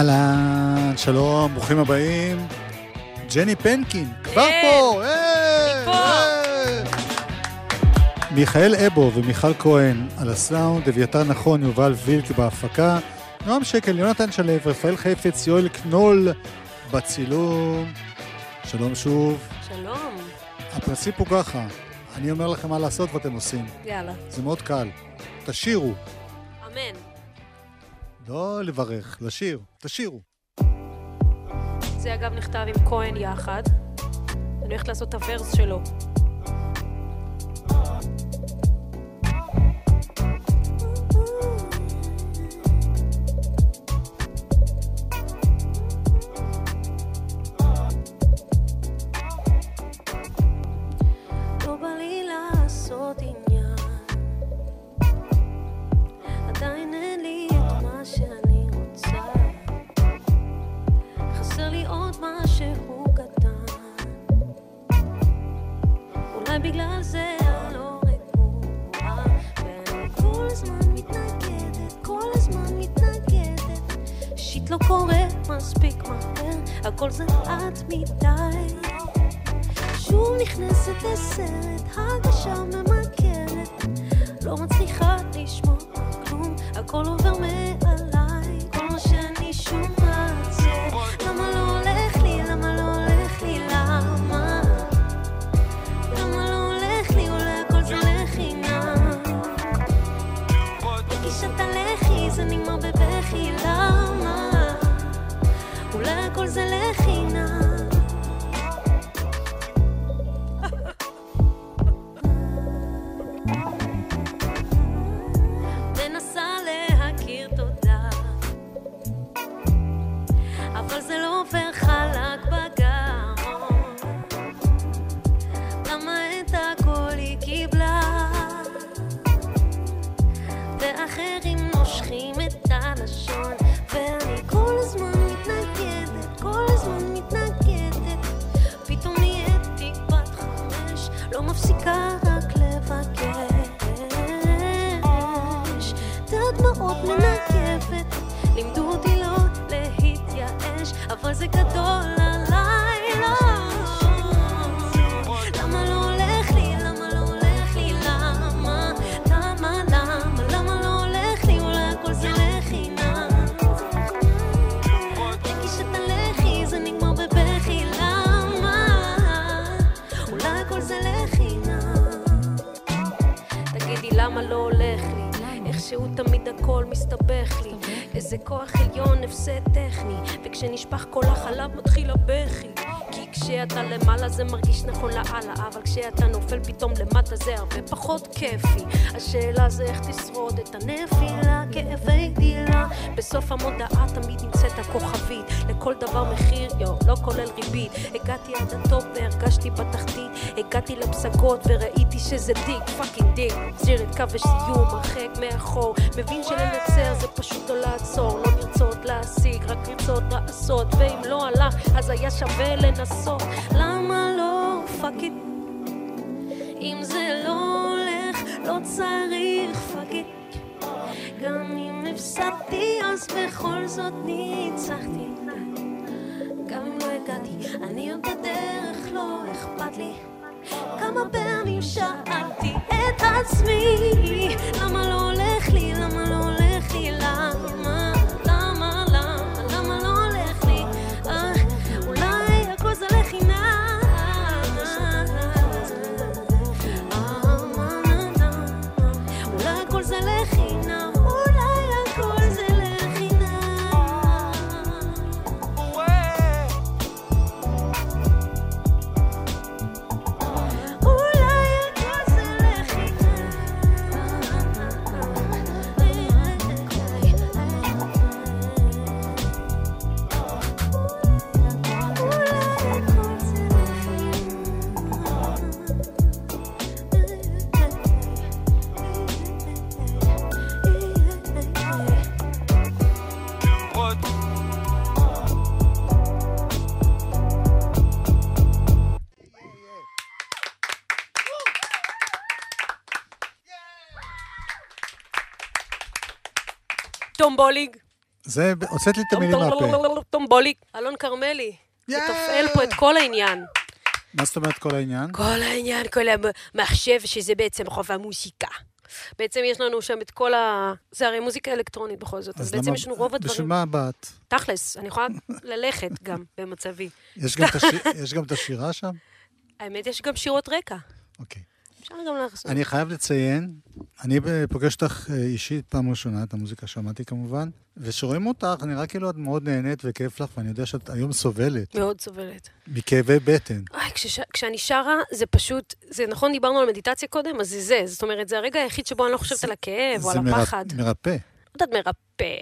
אהלן, שלום, ברוכים הבאים. ג'ני פנקין, כבר פה! היי, היי. מיכאל אבו ומיכל כהן על הסאונד, אביתר נכון, יובל וילק בהפקה, נועם שקל, יונתן שלו, רפאל חפץ, יואל קנול בצילום. שלום שוב. שלום. הפרינציפ הוא ככה, אני אומר לכם מה לעשות ואתם עושים. יאללה. זה מאוד קל. תשירו. אמן. לא לברך, לשיר. תשירו. זה אגב נכתב עם כהן יחד. אני הולכת לעשות את הוורס שלו. the sun, hug the shaman. איכשהו תמיד הכל מסתבך לי. איזה כוח עליון הפסד טכני. וכשנשפך כל החלב מתחיל הבכי. כי כשאתה למעלה זה מרגיש נכון לאללה אבל כשאתה נופל פתאום למטה זה הרבה פחות כיפי. השאלה זה איך תשרוד את הנפילה כאבי גדילה. בסוף המודעה תמיד נמצאת הכוכבית. לכל דבר מחיר יו לא כולל ריבית. הגעתי עד ה top והרגשתי בתחתית. הגעתי לפסגות וראיתי שזה dick fucking dick. מזיז את קו הסיום הרחק מאחור. מבין שלנצח זה פשוט לא לעצור. לא לרצות להשיג רק לרצות לעשות. ואם לא הלך אז היה שווה לנסות למה לא fuck it אם זה לא הולך לא צריך fuck it גם אם הפסדתי אז בכל זאת ניצחתי. גם אם לא הגעתי אני עוד בדרך לא אכפת לי. כמה פעמים שאלתי את עצמי למה לא הולך לי, למה לא הולך טומבולינג. זה, הוצאת לי את המילים מהפה. טומבולי. אלון כרמלי. מתפעל פה את כל העניין. מה זאת אומרת כל העניין? כל העניין, כל המחשב, שזה בעצם רוב המוזיקה. בעצם יש לנו שם את כל ה... זה הרי מוזיקה אלקטרונית בכל זאת, אז בעצם יש לנו רוב הדברים. בשביל מה באת? תכלס, אני יכולה ללכת גם במצבי. גם יש גם את השירה שם? האמת, יש גם שירות רקע. אוקיי. אפשר גם לעשות. אני חייב לציין, אני פוגש אותך אה, אישית פעם ראשונה, את המוזיקה שמעתי כמובן, וכשרואים אותך, נראה כאילו את מאוד נהנית וכיף לך, ואני יודע שאת היום סובלת מאוד סובלת. מכאבי בטן. אוי, כשש... כשאני שרה, זה פשוט, זה נכון, דיברנו על מדיטציה קודם, אז זה זה. זאת אומרת, זה הרגע היחיד שבו אני לא חושבת על הכאב או על זה מרפ- הפחד. מרפא. לא יודעת, מרפא,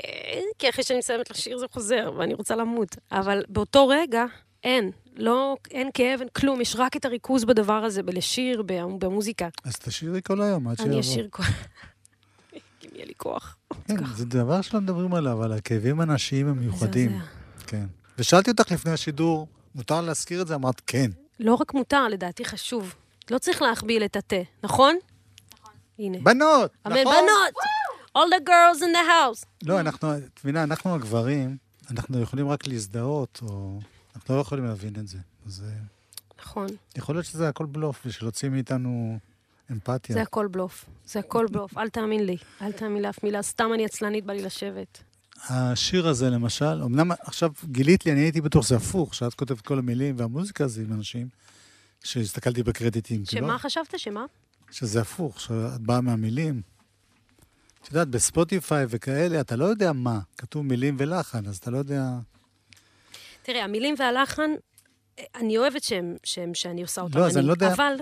כי אחרי שאני מסיימת לשיר זה חוזר, ואני רוצה למות. אבל באותו רגע, אין. לא, אין כאב, אין כלום, יש רק את הריכוז בדבר הזה, בלשיר, במוזיקה. אז תשאירי כל היום עד שיבוא. אני אשיר כל... אם יהיה לי כוח. כן, זה דבר שלא מדברים עליו, על הכאבים הנשיים המיוחדים. כן. ושאלתי אותך לפני השידור, מותר להזכיר את זה? אמרת כן. לא רק מותר, לדעתי חשוב. לא צריך להחביל את התה, נכון? נכון. הנה. בנות! נכון? בנות! All the girls in the house. לא, אנחנו, את מבינה, אנחנו הגברים, אנחנו יכולים רק להזדהות, או... לא יכולים להבין את זה. אז אה, נכון. יכול להיות שזה הכל בלוף, להוציא מאיתנו אמפתיה. זה הכל בלוף. זה הכל בלוף. אל תאמין לי. אל תאמין לאף מילה. סתם אני עצלנית, בא לי לשבת. השיר הזה, למשל, אמנם עכשיו גילית לי, אני הייתי בטוח שזה הפוך, שאת כותבת כל המילים והמוזיקה זה עם אנשים, שהסתכלתי בקרדיטים. כאילו, שמה חשבת? שמה? שזה הפוך, שאת באה מהמילים. את יודעת, בספוטיפיי וכאלה, אתה לא יודע מה. כתוב מילים ולחן, אז אתה לא יודע... תראה, המילים והלחן, אני אוהבת שהם, שהם שאני עושה אותם. לא, אז אני לא יודע- אבל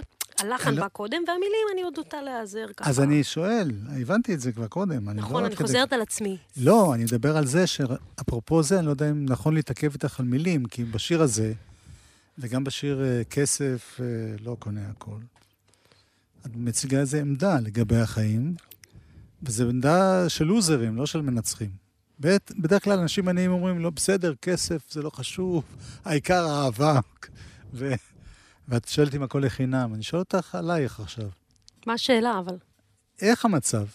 הלחן לא- בא קודם, והמילים, אני עוד נוטה להיעזר ככה. אז אני שואל, הבנתי את זה כבר קודם. אני נכון, לא אני כדי- חוזרת על עצמי. לא, אני מדבר על זה שאפרופו זה, אני לא יודע אם נכון להתעכב איתך על מילים, כי בשיר הזה, וגם בשיר אה, כסף, אה, לא קונה הכל, את מציגה איזו עמדה לגבי החיים, וזו עמדה של לוזרים, לא של מנצחים. בדרך כלל אנשים עניים אומרים, לא בסדר, כסף זה לא חשוב, העיקר האהבה. ו, ואת שואלת אם הכל לחינם. אני שואל אותך עלייך עכשיו. מה השאלה, אבל? איך המצב?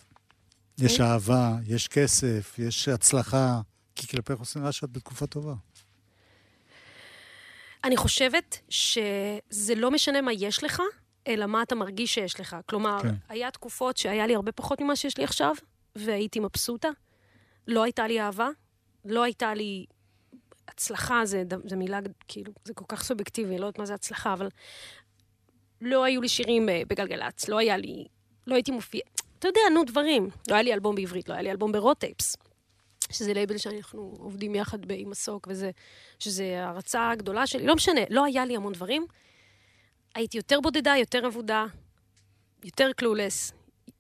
יש אה? אהבה, יש כסף, יש הצלחה, כי כלפי חוסן רע שאת בתקופה טובה. אני חושבת שזה לא משנה מה יש לך, אלא מה אתה מרגיש שיש לך. כלומר. כן. היה תקופות שהיה לי הרבה פחות ממה שיש לי עכשיו, והייתי מבסוטה. לא הייתה לי אהבה, לא הייתה לי... הצלחה זה, זה מילה, כאילו, זה כל כך סובייקטיבי, לא יודעת מה זה הצלחה, אבל לא היו לי שירים אה, בגלגלצ, לא היה לי... לא הייתי מופיע... אתה יודע, נו, דברים. לא היה לי אלבום בעברית, לא היה לי אלבום ב Raw Tapes. שזה לייבל שאנחנו עובדים יחד עם מסוק וזה, שזה הערצה הגדולה שלי, לא משנה, לא היה לי המון דברים. הייתי יותר בודדה, יותר אבודה, יותר קלולס,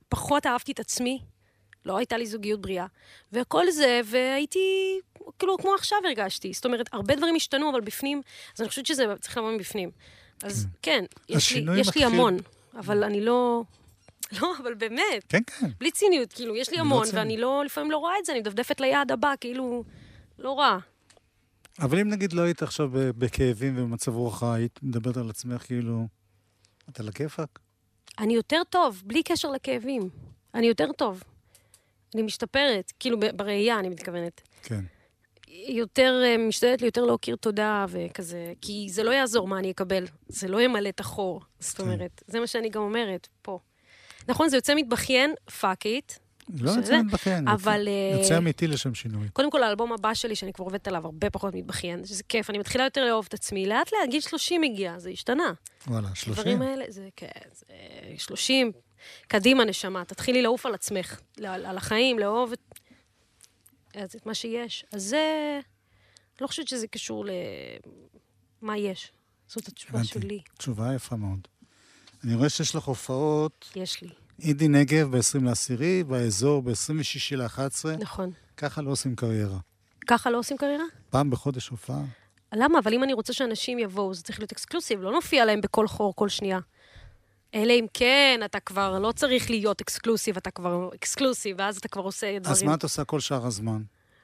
פחות אהבתי את עצמי, לא הייתה לי זוגיות בריאה, וכל זה, והייתי, כאילו, כמו עכשיו הרגשתי. זאת אומרת, הרבה דברים השתנו, אבל בפנים, אז אני חושבת שזה צריך לבוא מבפנים. אז כן, יש לי, יש לי המון, אבל אני לא... לא, אבל באמת, כן, כן. בלי ציניות, כאילו, יש לי לא המון, ציני. ואני לא, לפעמים לא רואה את זה, אני מדפדפת ליעד הבא, כאילו, לא רע. אבל אם נגיד לא היית עכשיו בכאבים ובמצב רוח רע, היית מדברת על עצמך כאילו, את על הכיפאק? אני יותר טוב, בלי קשר לכאבים. אני יותר טוב. אני משתפרת, כאילו בראייה, אני מתכוונת. כן. יותר, אה, משתדלת לי יותר להכיר תודה וכזה, כי זה לא יעזור מה אני אקבל, זה לא ימלא את החור. זאת כן. אומרת, זה מה שאני גם אומרת פה. נכון, זה יוצא מתבכיין, fuck it. לא יוצא מתבכיין. אבל, יוצא- אה, יוצא אמיתי לשם שינוי. קודם כל, האלבום הבא שלי, שאני כבר עובדת עליו, הרבה פחות מתבכיין, שזה כיף, אני מתחילה יותר לאהוב את עצמי. לאט לאט, גיל 30 הגיע, זה השתנה. וואלה, שלושים. הדברים האלה, זה כן, זה 30. קדימה, נשמה, תתחילי לעוף על עצמך, על, על החיים, לאהוב את, אז את מה שיש. אז זה... לא חושבת שזה קשור למה יש. זאת התשובה הבנתי. שלי. תשובה יפה מאוד. אני רואה שיש לך הופעות, יש לי. אידי נגב ב-20 לעשירי, באזור ב-26 ל-11. נכון. ככה לא עושים קריירה. ככה לא עושים קריירה? פעם בחודש הופעה. למה? אבל אם אני רוצה שאנשים יבואו, זה צריך להיות exclusive, לא נופיע להם בכל חור כל שנייה. אלא אם כן, אתה כבר לא צריך להיות exclusive, אתה כבר exclusive, ואז אתה כבר עושה דברים. אז מה את עושה כל שאר הזמן?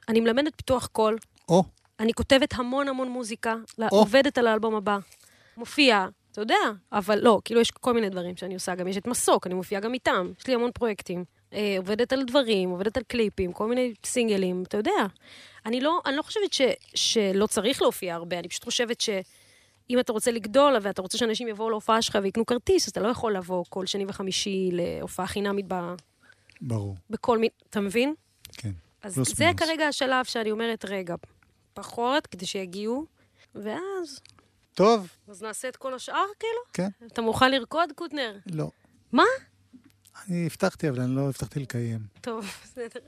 אני מלמדת פיתוח קול, או, אני כותבת המון המון מוזיקה, עובדת על האלבום הבא. מופיע, אתה יודע, אבל לא, כאילו יש כל מיני דברים שאני עושה, גם יש את מסוק, אני מופיעה גם איתם, יש לי המון פרויקטים. אה, עובדת על דברים, עובדת על קליפים, כל מיני סינגלים, אתה יודע. אני לא, אני לא חושבת ש, שלא צריך להופיע הרבה, אני פשוט חושבת שאם אתה רוצה לגדול ואתה רוצה שאנשים יבואו להופעה שלך ויקנו כרטיס, אז אתה לא יכול לבוא כל שני וחמישי להופעה חינמית ב, ברור, בכל מיני... אתה מבין? כן. אז פלוס זה מינוס. כרגע השלב שאני אומרת, רגע, פחות, כדי שיגיעו, ואז... טוב, אז נעשה את כל השאר, כאילו? כן, אתה מוכן לרקוד, קוטנר? לא. מה? אני הבטחתי, אבל אני לא הבטחתי לקיים. טוב, בסדר.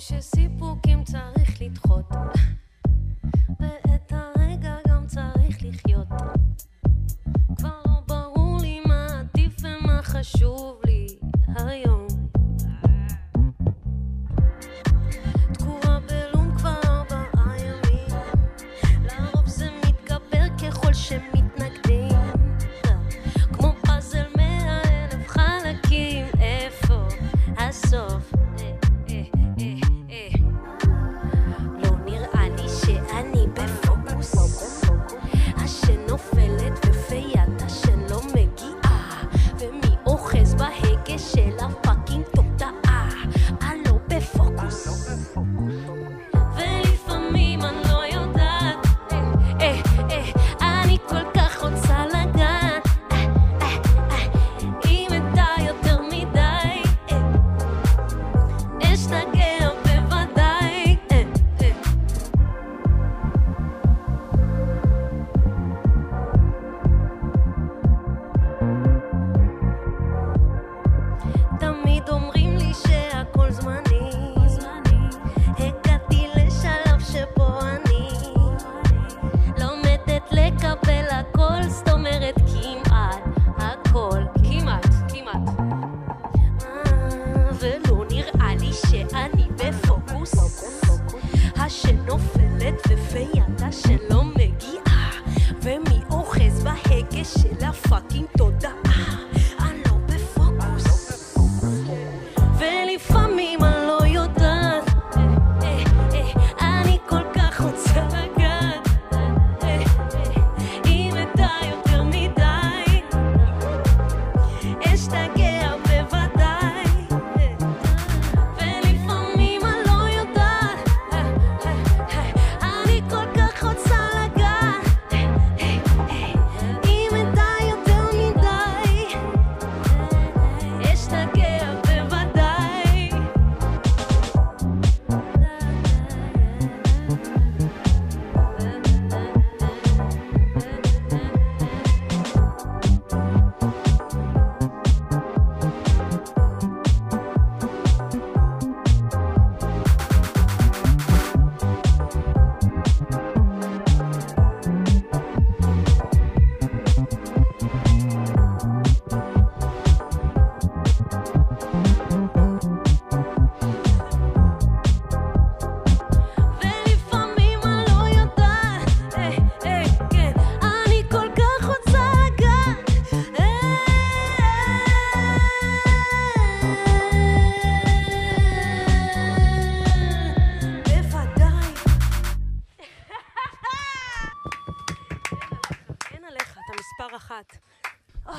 שסיפוקים צריך לדחות, אה, אשתגע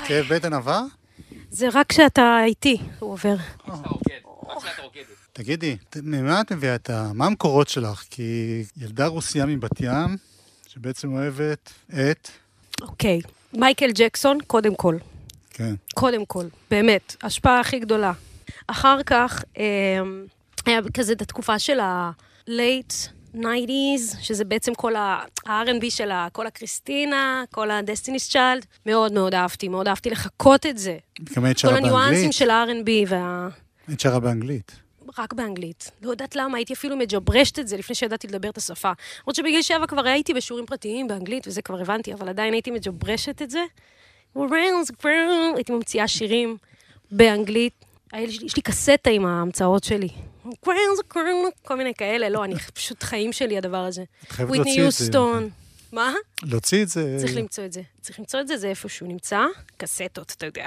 כאב בטן עבר? זה רק כשאתה איתי, הוא עובר. תגידי, ממה את מביאה את ה... מה המקורות שלך? כי ילדה רוסייה מבת ים, שבעצם אוהבת את... אוקיי, מייקל ג'קסון, קודם כל. כן. קודם כל, באמת, ההשפעה הכי גדולה. אחר כך, אה, היה כזה את התקופה של ה-late 90's, שזה בעצם כל ה-R&B של ה- כל הקריסטינה, כל ה-Destiny's Child. מאוד מאוד אהבתי, מאוד אהבתי לחקות את זה. גם היית כל שרה הניואנסים באנגלית? של ה-R&B וה... היית שרה באנגלית. רק באנגלית. לא יודעת למה, הייתי אפילו מג'ברשת את זה לפני שידעתי לדבר את השפה. למרות שבגיל שבע כבר הייתי בשיעורים פרטיים באנגלית, וזה כבר הבנתי, אבל עדיין הייתי מג'ברשת את זה. הייתי ממציאה שירים באנגלית. לי- יש לי קסטה עם ההמצאות שלי. כל מיני כאלה, לא, אני פשוט חיים שלי הדבר הזה. את חייבת וויטני להוציא את זה. יוסטון. מה? להוציא את זה... צריך למצוא את זה. צריך למצוא את זה, זה איפשהו נמצא. קסטות, אתה יודע.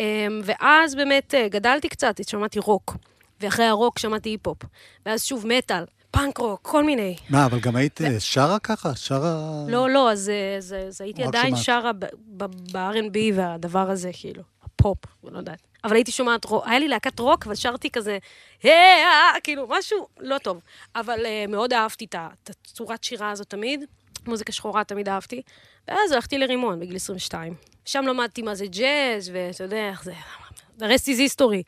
אמ, ואז באמת אה, גדלתי קצת, שמעתי רוק. ואחרי הרוק שמעתי היפ-הופ. ואז שוב מטאל, פאנק רוק, כל מיני. מה, אבל גם היית אה, שרה ככה? שרה... לא, לא, אז, אה, אז, אז הייתי עדיין. שרה ב-R&B והדבר הזה, כאילו, הפופ, לא יודעת. אבל הייתי שומעת היה לי להקת רוק, אבל שרתי כזה, "אה", כאילו, משהו לא טוב. אבל אה, מאוד אהבתי את הצורת שירה הזאת תמיד, מוזיקה שחורה תמיד אהבתי. ואז הלכתי לרימון בגיל 22. שם למדתי מה זה ג'אז, ואתה יודע איך זה, the rest is history.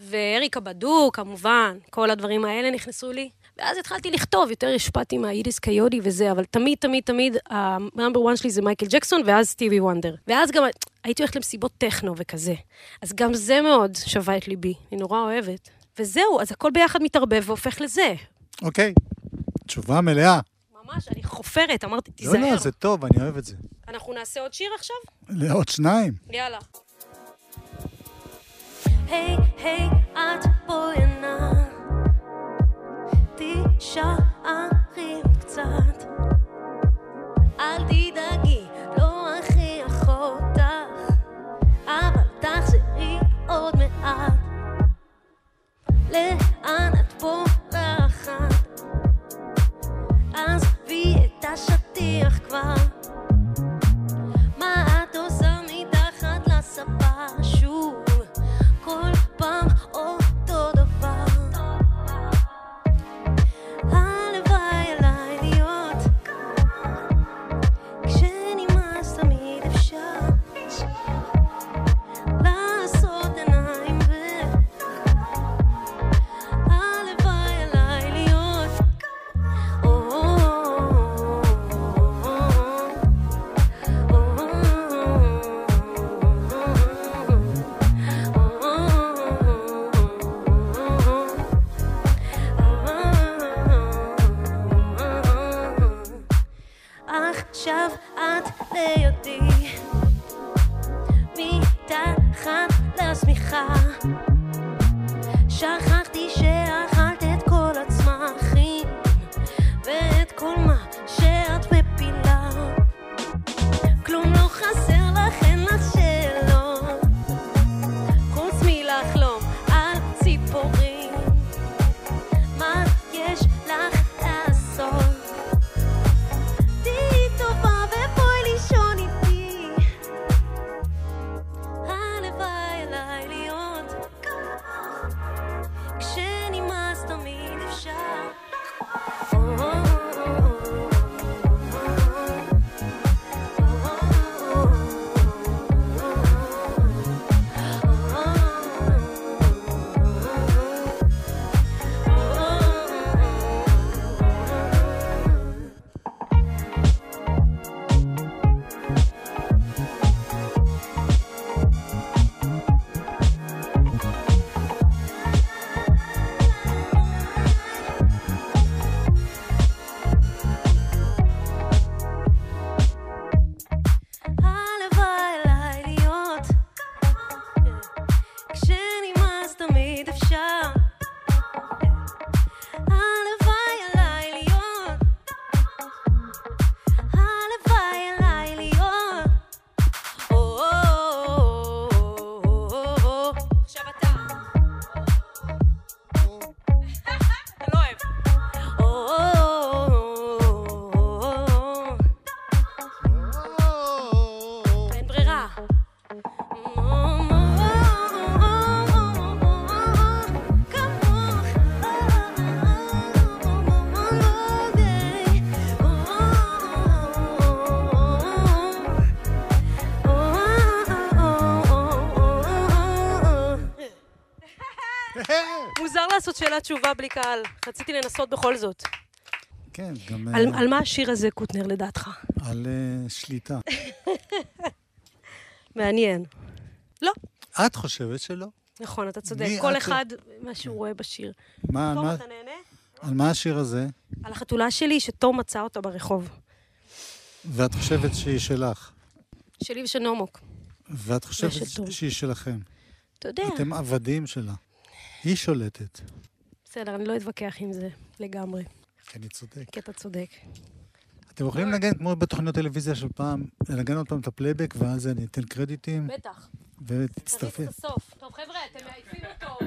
ואריקה באדו, כמובן, כל הדברים האלה נכנסו לי. ואז התחלתי לכתוב, יותר השפעתי מקיד קאדי וזה, אבל תמיד, תמיד, תמיד, ה number 1 שלי זה מייקל ג'קסון, ואז סטיבי וונדר. ואז גם הייתי הולכת למסיבות טכנו וכזה. אז גם זה מאוד שבה את ליבי, אני נורא אוהבת. וזהו, אז הכל ביחד מתערבב והופך לזה. אוקיי. תשובה מלאה. ממש, אני חופרת, אמרתי, לא, תיזהר. לא, זה טוב, אני אוהב את זה. אנחנו נעשה עוד שיר עכשיו? לעוד שניים. יאללה. היי, היי, את בואי נא, תישארי קצת. אל תדאגי, לא אכריח אותך, אבל תחזרי עוד מעט. תשובה בלי קהל. רציתי לנסות בכל זאת. כן, גם על, אה, על מה השיר הזה, קוטנר, לדעתך? על אה, שליטה. מעניין. לא, את חושבת שלא? נכון, אתה צודק. כל את? אחד, מה שהוא רואה בשיר. מה, תום, מה- אתה נהנה? על מה השיר הזה? על החתולה שלי, שתום מצא אותה ברחוב. ואת חושבת שהיא שלך. שלי ושל נומוק. ואת חושבת. שהיא שלכם. אתה יודע, אתם עבדים שלה. היא שולטת. בסדר, אני לא אתווכח עם זה לגמרי, כי אני צודק. כי אתה צודק. אתם יכולים לנגן כמו בתוכניות טלוויזיה של פעם, לנגן עוד פעם את הפלייבק, ואז אני אתן קרדיטים? בטח. ותצטרפי. תריץ את הסוף. טוב, חבר'ה, אתם מעייפים אותו.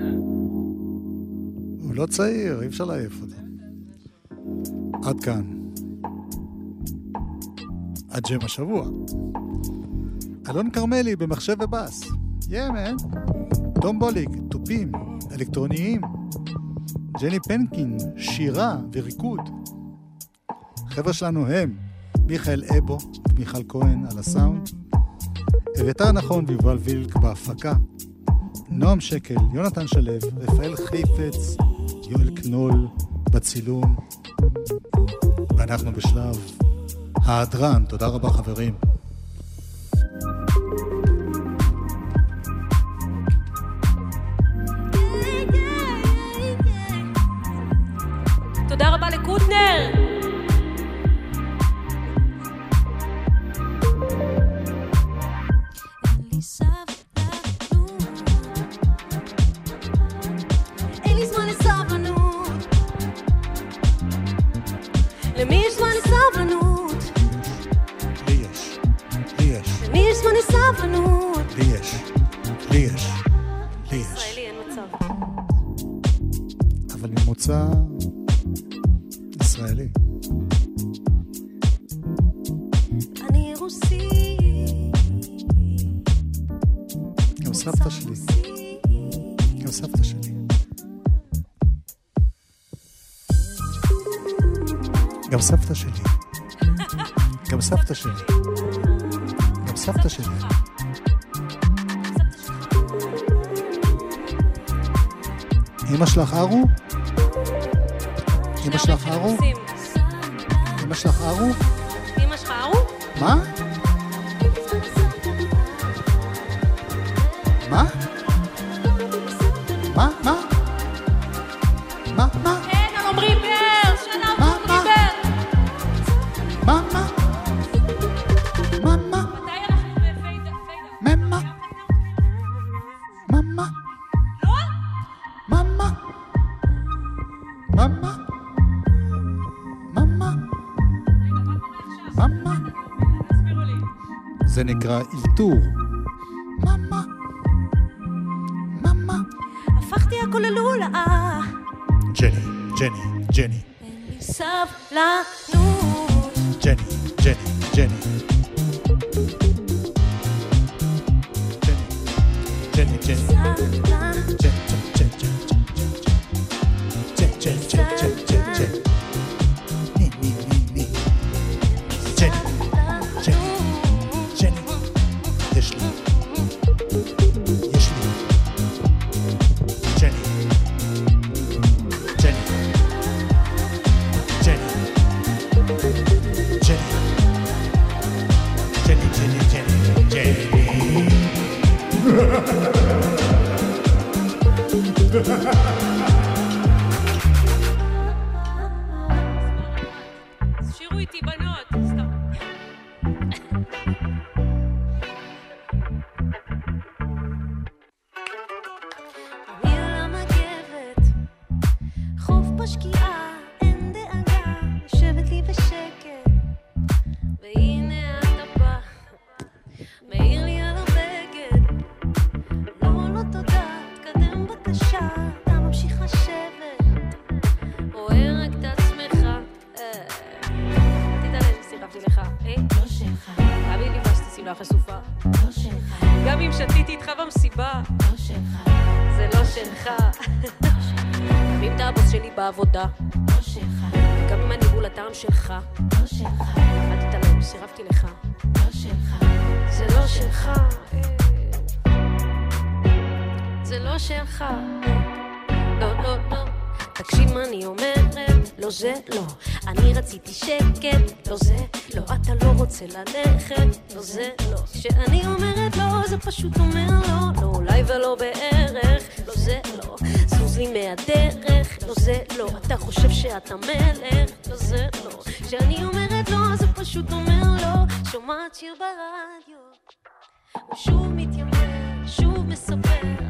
הוא לא צעיר, אי אפשר לעייף אותו. עד כאן. עד ג'ם השבוע. אלון כרמלי במחשב ובאס. יא מן. תום בוליק, תופים, אלקטרוניים. ג'ני פנקין, שירה וריקוד. החבר'ה שלנו הם מיכאל אבו ומיכל כהן על הסאונד, אביתר נכון ויובל וילק בהפקה, נועם שקל, יונתן שלו, רפאל חיפץ, יואל קנול בצילום, ואנחנו בשלב ההדרן. תודה רבה חברים. שלך ארו? אמא שלך ארו? אמא שלך ארו? אמא שלך ארו? מה? מה? מה? מה? Il Tour. גם אם לבשתי שמלה חשופה, לא שלך, גם אם שתיתי איתך במסיבה, לא שלך, זה לא שלך. גם אם אתה הבוס שלי בעבודה, לא שלך, גם אם הניהול הטעם שלך, לא שלך, אל תתעלם, סירבתי לך. לא שלך, זה לא שלך. אה. זה לא שלך. לא, לא, לא. תקשיב מה אני אומרת, לא זה לא. אני רציתי שקט, לא זה לא. אתה לא רוצה ללכת, לא זה לא. כשאני אומרת לא, זה פשוט אומר לא. לא אולי ולא בערך, לא זה לא. זוז לי מהדרך, לא זה לא. אתה חושב שאתה מלך, לא זה לא. כשאני אומרת לא, זה פשוט אומר לא. שומעת שיר ברדיו. הוא שוב מתיימר, שוב מספר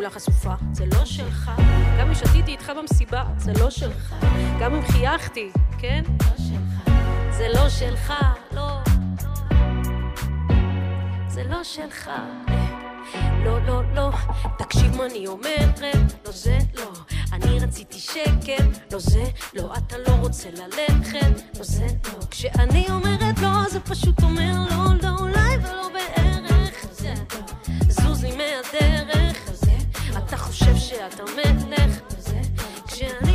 כולה חשופה, זה לא שלך. גם אם שתיתי איתך במסיבה, זה לא שלך. גם אם חייכתי, כן? לא שלך. זה לא שלך, לא, לא. זה לא שלך. לא, לא, לא, תקשיב מה אני אומרת, לא זה לא. אני רציתי שקר, לא זה לא. אתה לא רוצה ללכת, לא זה לא. כשאני אומרת לא, זה פשוט אומר לא, לא אולי ולא בערך. זה לא. זוז לי מהדרך. כשאת המלך, כשאני...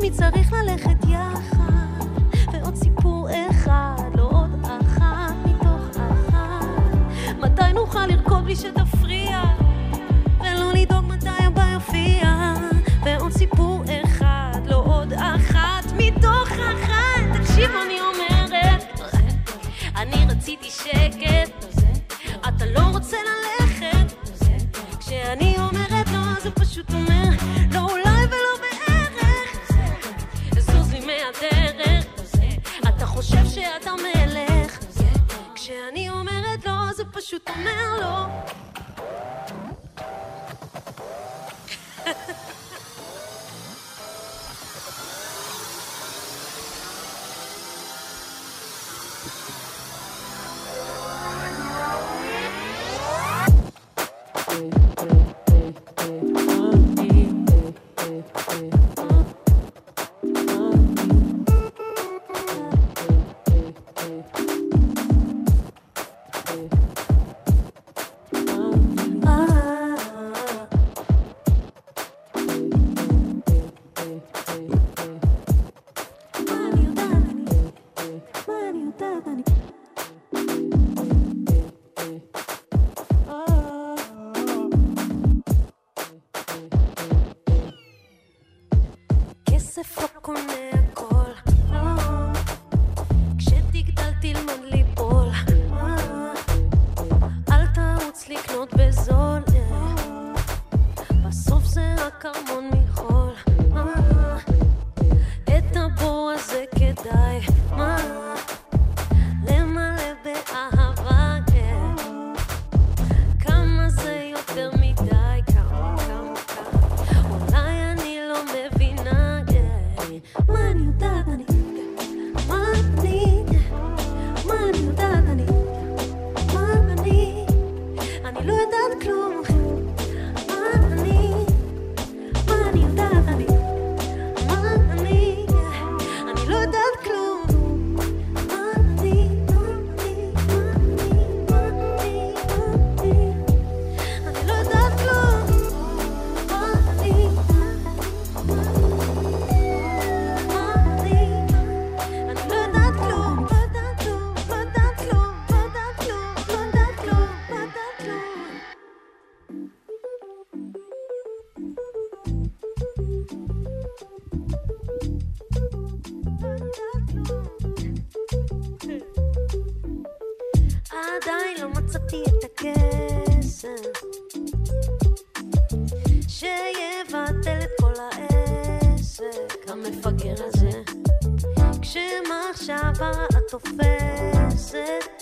תמיד צריך ללכת יחד, ועוד סיפור אחד, לא עוד אחת מתוך אחת. מתי נוכל לרקוד בלי שתפ... Shoot the élan. המפגר הזה. כשמחשבה את תופסת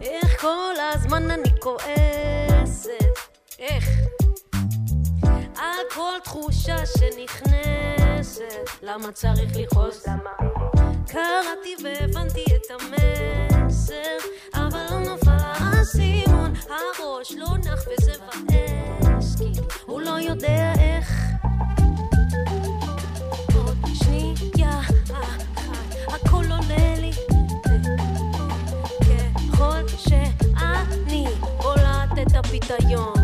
איך כל הזמן אני כועסת? איך? על כל תחושה שנכנסת, למה צריך לכעוס? קראתי והבנתי את המסר, אבל לא נפל האסימון, הראש לא נח וזה מבאס, כי הוא לא יודע איך. 的用。